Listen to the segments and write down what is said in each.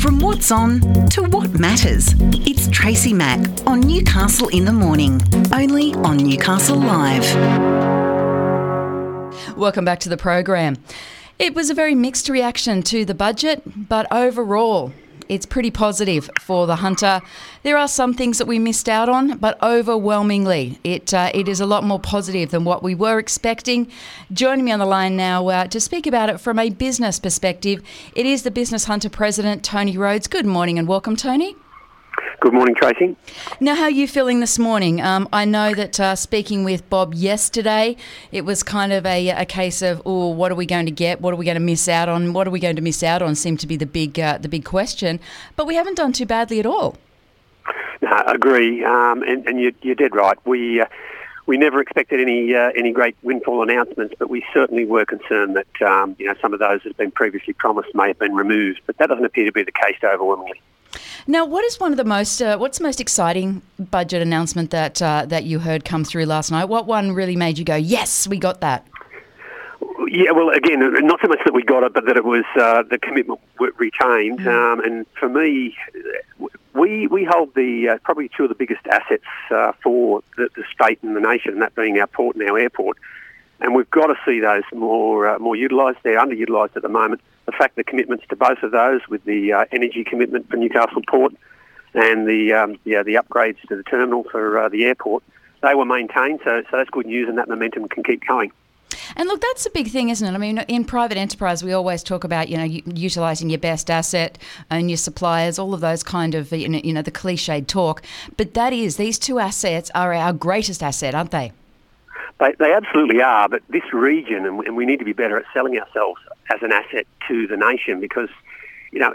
From what's on to what matters, it's Tracy Mack on Newcastle in the Morning, only on Newcastle Live. Welcome back to the program. It was a very mixed reaction to the budget, but overall, it's pretty positive for the hunter. There are some things that we missed out on, but overwhelmingly, it uh, it is a lot more positive than what we were expecting. Joining me on the line now uh, to speak about it from a business perspective, it is the Business Hunter President Tony Rhodes. Good morning and welcome, Tony. Good morning, Tracy. Now, how are you feeling this morning? Um, I know that uh, speaking with Bob yesterday, it was kind of a, a case of, oh, what are we going to get? What are we going to miss out on? What are we going to miss out on? Seemed to be the big uh, the big question. But we haven't done too badly at all. No, I agree, um, and, and you're, you're, dead right. We uh, we never expected any uh, any great windfall announcements, but we certainly were concerned that um, you know some of those that have been previously promised may have been removed. But that doesn't appear to be the case overwhelmingly. Now, what is one of the most uh, what's the most exciting budget announcement that uh, that you heard come through last night? What one really made you go, "Yes, we got that"? Yeah, well, again, not so much that we got it, but that it was uh, the commitment retained. Mm. Um, and for me, we we hold the uh, probably two of the biggest assets uh, for the, the, state and the nation, and that being our port and our airport. And we've got to see those more uh, more utilised. They're underutilised at the moment the fact the commitments to both of those, with the uh, energy commitment for Newcastle Port and the um, yeah the upgrades to the terminal for uh, the airport, they were maintained. So so that's good news, and that momentum can keep going. And look, that's a big thing, isn't it? I mean, in private enterprise, we always talk about you know utilising your best asset and your suppliers, all of those kind of you know, you know the cliched talk. But that is these two assets are our greatest asset, aren't they? They, they absolutely are, but this region, and, and we need to be better at selling ourselves as an asset to the nation because, you know,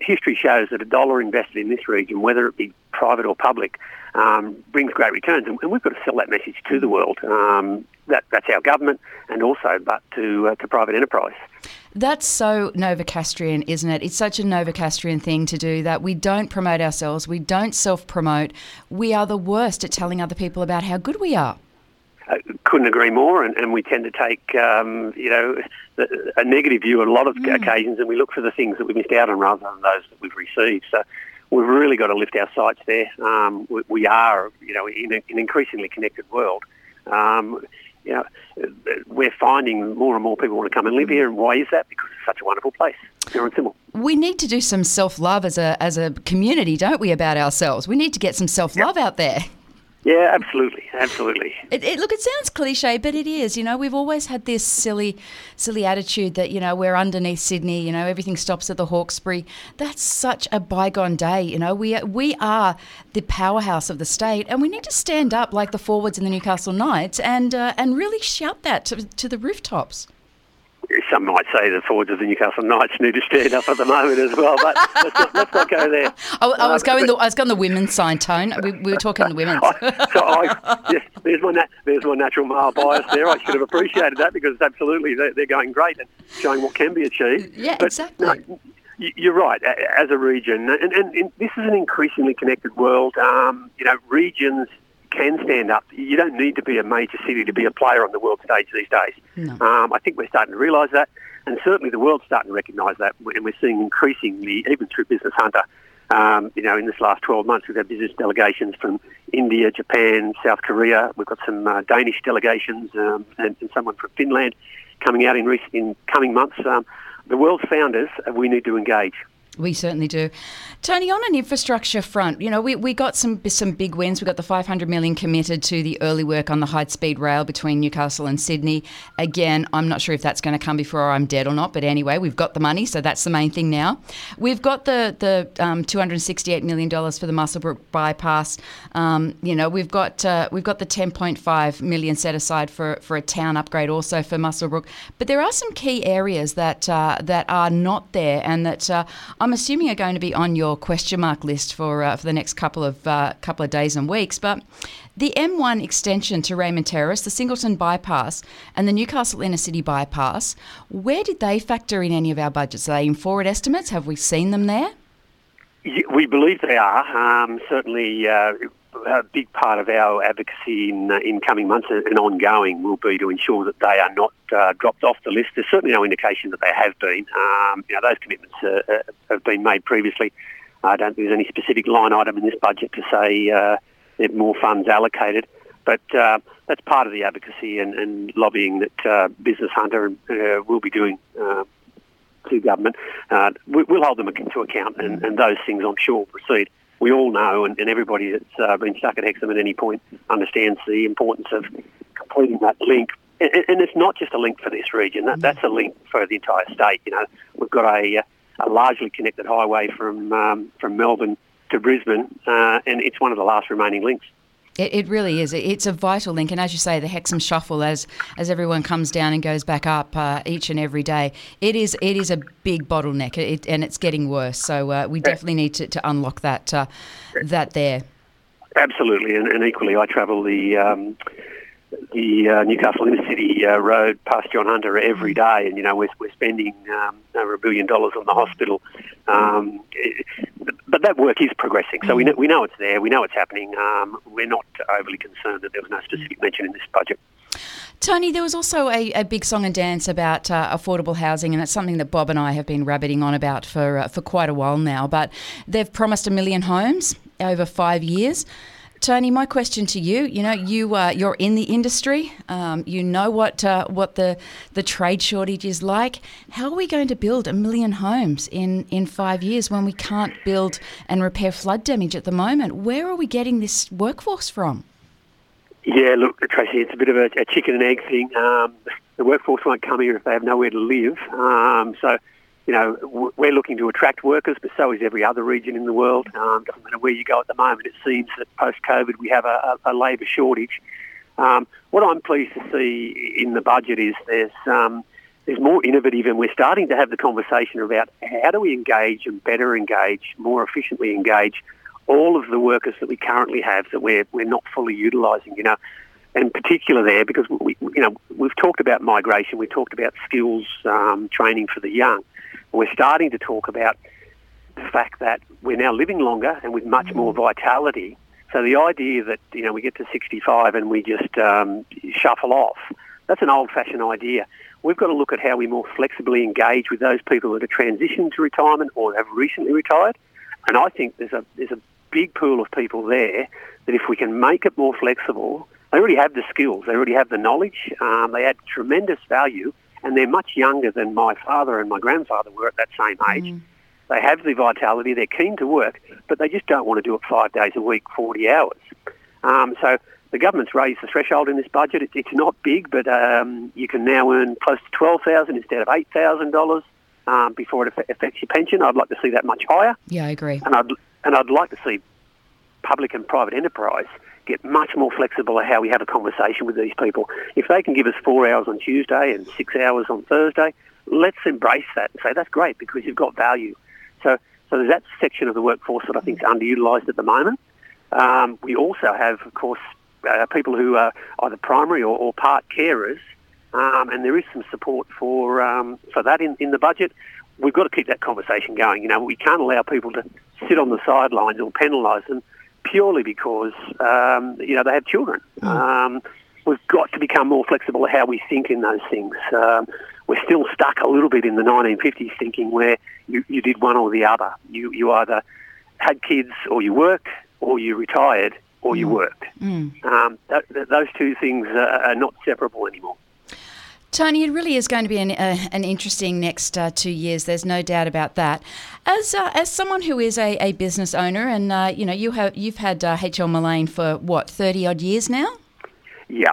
history shows that a dollar invested in this region, whether it be private or public, um, brings great returns, and, and, we've got to sell that message to the world. Um, that, that's our government, and also, but to uh, to private enterprise. That's so Novocastrian, isn't it? It's such a Novocastrian thing to do that we don't promote ourselves, we don't self promote. We are the worst at telling other people about how good we are. Uh, couldn't agree more, and, and we tend to take, um, you know, a negative view on a lot of mm. occasions, and we look for the things that we missed out on rather than those that we've received. So we've really got to lift our sights there. Um, we, we, are, you know, in a, an increasingly connected world. Um, you know, we're finding more and more people want to come and live here, and why is that? Because it's such a wonderful place, pure and simple. We need to do some self love as a as a community, don't we? About ourselves, we need to get some self love yep. out there. Yeah, absolutely, absolutely. It, it, look, it sounds cliche, but it is. You know, we've always had this silly, silly attitude that you know we're underneath Sydney. You know, everything stops at the Hawkesbury. That's such a bygone day. You know, we are, we are the powerhouse of the state, and we need to stand up like the forwards in the Newcastle Knights and uh, and really shout that to, to the rooftops some might say the forwards of the Newcastle Knights need to stand up at the moment as well, but let's not, let's not go there. I, I was um, going. The, I was going the women's side tone. We, we were talking the women's. I, so I, yes, there's my nat, there's my natural male bias there. I should have appreciated that because absolutely they're, they're going great and showing what can be achieved. Yeah, but, exactly. No, you're right. As a region, and, and, and, this is an increasingly connected world. Um, you know, regions can stand up. You don't need to be a major city to be a player on the world stage these days. No. Um, I think we're starting to realise that, and certainly the world's starting to recognise that, and we're seeing increasingly, even through Business Hunter, um, you know, in this last 12 months, we've had business delegations from India, Japan, South Korea. We've got some uh, Danish delegations um, and, and, someone from Finland coming out in, recent, in coming months. Um, the world's founders, uh, we need to engage. We certainly do. Tony, on an infrastructure front, you know, we, we got some some big wins. We got the 500 million committed to the early work on the high speed rail between Newcastle and Sydney. Again, I'm not sure if that's going to come before I'm dead or not, but anyway, we've got the money, so that's the main thing now. We've got the the um, 268 million dollars for the Muswellbrook bypass. Um, you know, we've got uh, we've got the 10.5 million set aside for for a town upgrade also for Muswellbrook. But there are some key areas that uh, that are not there, and that uh, I'm assuming are going to be on your question mark list for uh, for the next couple of uh, couple of days and weeks. But the M1 extension to Raymond Terrace, the Singleton bypass, and the Newcastle Inner City bypass, where did they factor in any of our budgets? Are they in forward estimates? Have we seen them there? We believe they are. Um, certainly, uh, a big part of our advocacy in, uh, in coming months and ongoing will be to ensure that they are not uh, dropped off the list. There's certainly no indication that they have been. Um, you know, those commitments uh, uh have been made previously. I don't think there's any specific line item in this budget to say uh, there's more funds allocated. But uh, that's part of the advocacy and, and lobbying that Business Hunter will be doing to government. we'll hold them to account, and, and those things, I'm sure, will proceed we all know, and, and everybody that's uh, been stuck at Hexham at any point understands the importance of completing that link. And, and it's not just a link for this region; that, that's a link for the entire state. You know, we've got a, a largely connected highway from um, from Melbourne to Brisbane, uh, and it's one of the last remaining links. It, it, really is. It's a vital link, and as you say, the Hexham Shuffle, as as everyone comes down and goes back up uh, each and every day, it is it is a big bottleneck, it, and it's getting worse. So uh, we definitely need to, to unlock that uh, that there. Absolutely, and, and equally, I travel the um, the uh, Newcastle Inner City uh, Road past John Hunter every mm. and you know we're, we're spending um, over a billion dollars on the hospital. Um, but that work is progressing, so we know, we know it's there, we know it's happening. Um, we're not overly concerned that there was no specific mention in this budget. Tony, there was also a, a big song and dance about uh, affordable housing, and that's something that Bob and I have been rabbiting on about for uh, for quite a while now. But they've promised a million homes over five years. Tony, my question to you, you know, you uh, you're in the industry, um, you know what uh, what the the trade shortage is like. How are we going to build a million homes in in five years when we can't build and repair flood damage at the moment? Where are we getting this workforce from? Yeah, look, Tracy, it's a bit of a, a chicken and egg thing. Um, the workforce won't come here if they have nowhere to live. Um, so you know, we're looking to attract workers, but so is every other region in the world. Um, doesn't matter where you go at the moment. It seems that post-COVID we have a, a, a labour shortage. Um, what I'm pleased to see in the budget is there's um, there's more innovative, and we're starting to have the conversation about how do we engage and better engage, more efficiently engage all of the workers that we currently have that we're we're not fully utilising. You know, in particular there because we, you know we've talked about migration, we've talked about skills um, training for the young. We're starting to talk about the fact that we're now living longer and with much more mm. vitality. So the idea that you know we get to 65 and we just um, shuffle off, that's an old-fashioned idea. We've got to look at how we more flexibly engage with those people that are transitioning to retirement or have recently retired. And I think there's a there's a big pool of people there that if we can make it more flexible, they already have the skills, they already have the knowledge, um, they add tremendous value and they're much younger than my father and my grandfather were at that same age. Mm. They have the vitality, they're keen to work, but they just don't want to do it five days a week, 40 hours. Um, so the government's raised the threshold in this budget. It, it's not big, but um, you can now earn close to 12000 instead of $8,000 um, before it affects your pension. I'd like to see that much higher. Yeah, I agree. And I'd, and I'd like to see public and private enterprise get much more flexible at how we have a conversation with these people. If they can give us four hours on Tuesday and six hours on Thursday, let's embrace that and say that's great because you've got value. So, so there's that section of the workforce that I think is underutilised at the moment. Um, we also have, of course, uh, people who are either primary or, or part carers, um, and there is some support for um, for that in, in the budget. We've got to keep that conversation going. You know, we can't allow people to sit on the sidelines or penalise them purely because um, you know they have children. Mm. Um, we've got to become more flexible how we think in those things. Um, we're still stuck a little bit in the 1950s thinking where you, you did one or the other. You you either had kids or you worked, or you retired or mm. you worked. Mm. Um, th- th- those two things are not separable anymore. Tony, it really is going to be an, uh, an interesting next uh, two years. There's no doubt about that. As uh, as someone who is a, a business owner, and uh, you know you have you've had HL uh, Mullane for what thirty odd years now. Yeah.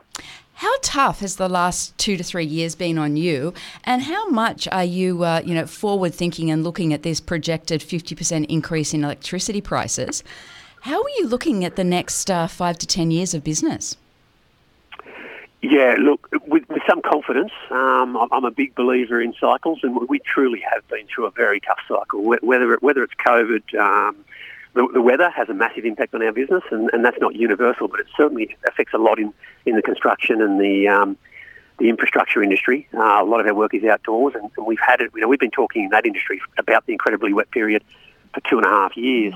How tough has the last two to three years been on you, and how much are you, uh, you know, forward thinking and looking at this projected fifty percent increase in electricity prices? How are you looking at the next five to ten years of business? Yeah, look, with, with some confidence, um, I'm a big believer in cycles, and we truly have been through a very tough cycle. Whether whether it's COVID, um, the, the, weather has a massive impact on our business, and, and, that's not universal, but it certainly affects a lot in, in the construction and the um, the infrastructure industry. Uh, a lot of our work is outdoors, and, and, we've had it. You know, we've been talking in that industry about the incredibly wet period for two and a half years.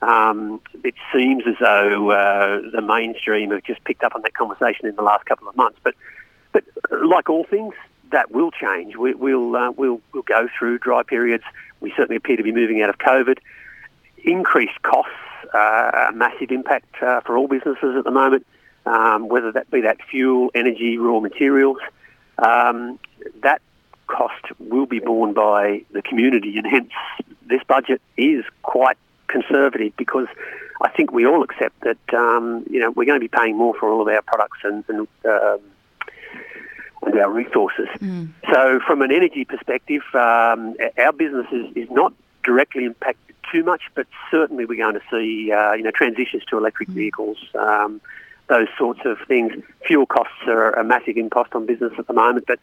Um, it seems as though uh, the mainstream have just picked up on that conversation in the last couple of months. But, but like all things, that will change. We, will uh, we'll, we'll go through dry periods. We certainly appear to be moving out of COVID. Increased costs, uh, a massive impact uh, for all businesses at the moment, um, whether that be that fuel, energy, raw materials. Um, that cost will be borne by the community, and hence this budget is quite conservative because I think we all accept that um, you know we're going to be paying more for all of our products and and, um, and our resources. Mm. So from an energy perspective, um, our business is, is not directly impacted too much, but certainly we're going to see uh, you know transitions to electric mm. vehicles. Um, those sorts of things. Fuel costs are a massive impost on business at the moment, but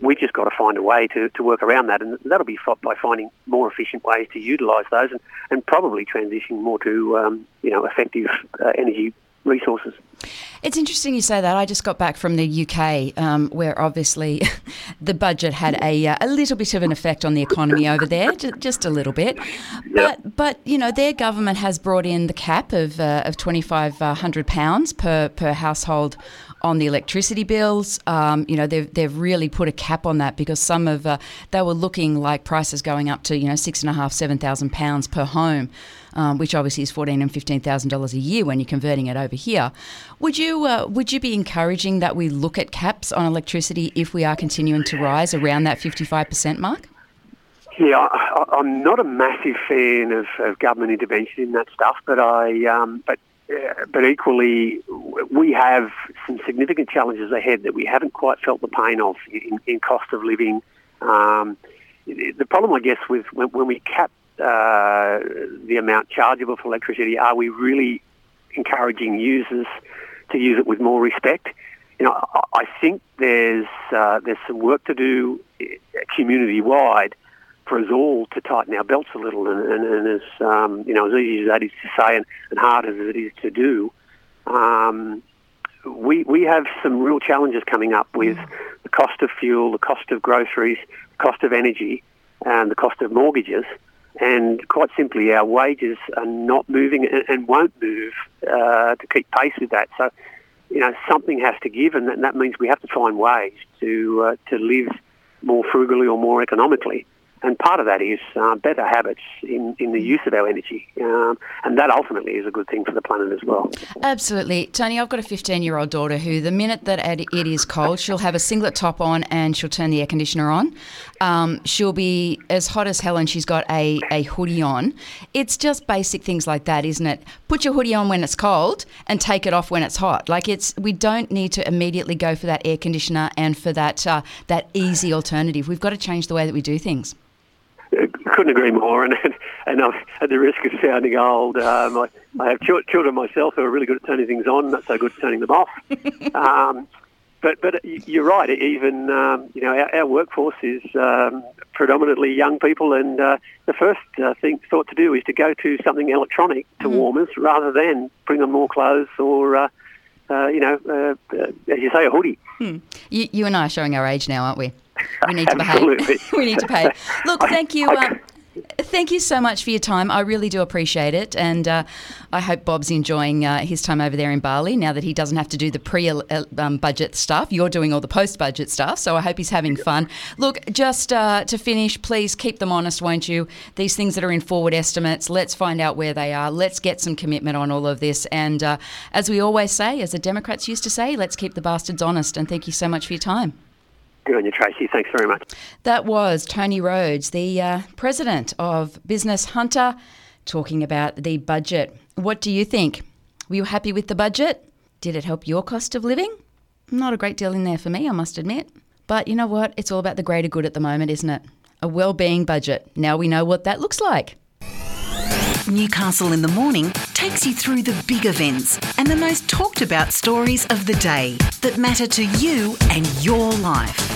we've just got to find a way to, to work around that, and that'll be by finding more efficient ways to utilise those, and, and probably transitioning more to um, you know effective uh, energy resources. It's interesting you say that. I just got back from the UK, um, where obviously the budget had a, uh, a little bit of an effect on the economy over there, just a little bit. But but you know their government has brought in the cap of uh, of twenty five hundred pounds per per household on the electricity bills. Um, you know, they've, they've really put a cap on that because some of uh, they were looking like prices going up to you know six and a half, seven thousand pounds per home, um, which obviously is fourteen and fifteen thousand dollars a year when you're converting it over here. Would you uh, would you be encouraging that we look at caps on electricity if we are continuing to rise around that fifty five percent mark? Yeah, I, am not a massive fan of, of, government intervention in that stuff, but I um, but but equally, we have some significant challenges ahead that we haven't quite felt the pain of in, in cost of living. Um, the problem, I guess, with when, when we cap uh, the amount chargeable for electricity, are we really encouraging users to use it with more respect? You know, I think there's uh, there's some work to do uh, community wide for us all to tighten our belts a little. And, and, and as um, you know, as easy as that is to say, and, and hard as it is to do, um, we we have some real challenges coming up with mm. the cost of fuel, the cost of groceries, the cost of energy, and the cost of mortgages. And quite simply, our wages are not moving and, and won't move uh, to keep pace with that. So, you know, something has to give, and that, and that means we have to find ways to uh, to live more frugally or more economically. And part of that is uh, better habits in, in the use of our energy. Um, and that ultimately is a good thing for the planet as well. Absolutely. Tony, I've got a 15 year old daughter who, the minute that it is cold, she'll have a singlet top on and she'll turn the air conditioner on. Um, she'll be as hot as hell and she's got a, a hoodie on. It's just basic things like that, isn't it? Put your hoodie on when it's cold and take it off when it's hot. Like it's, we don't need to immediately go for that air conditioner and for that, uh, that easy alternative. We've got to change the way that we do things couldn't agree more. And and I'm, at the risk of sounding old, um, I, I have children myself who are really good at turning things on, not so good at turning them off. um, but but you're right. Even um, you know our, our workforce is um, predominantly young people, and uh, the first uh, thing thought to do is to go to something electronic to mm. warm us rather than bring them more clothes or. Uh, uh, you know, uh, uh, as you say, a hoodie. Hmm. You, you and I are showing our age now, aren't we? We need to behave. we need to pay. Look, thank you. Um, thank you so much for your time. I really do appreciate it, and uh, I hope Bob's enjoying uh, his time over there in Bali now that he doesn't have to do the pre-budget uh, stuff. You're doing all the post-budget stuff, so I hope he's having fun. Look, just uh, to finish, please keep them honest, won't you? These things that are in forward estimates, let's find out where they are. Let's get some commitment on all of this, and uh, as we always say, as the Democrats used to say, let's keep the bastards honest. And thank you so much for your time. Good on you, Tracy. Thanks very much. That was Tony Rhodes, the uh, president of Business Hunter, talking about the budget. What do you think? Were you happy with the budget? Did it help your cost of living? Not a great deal in there for me, I must admit. But you know what? It's all about the greater good at the moment, isn't it? A well-being budget. Now we know what that looks like. Newcastle in the Morning takes you through the big events and the most talked about stories of the day that matter to you and your life.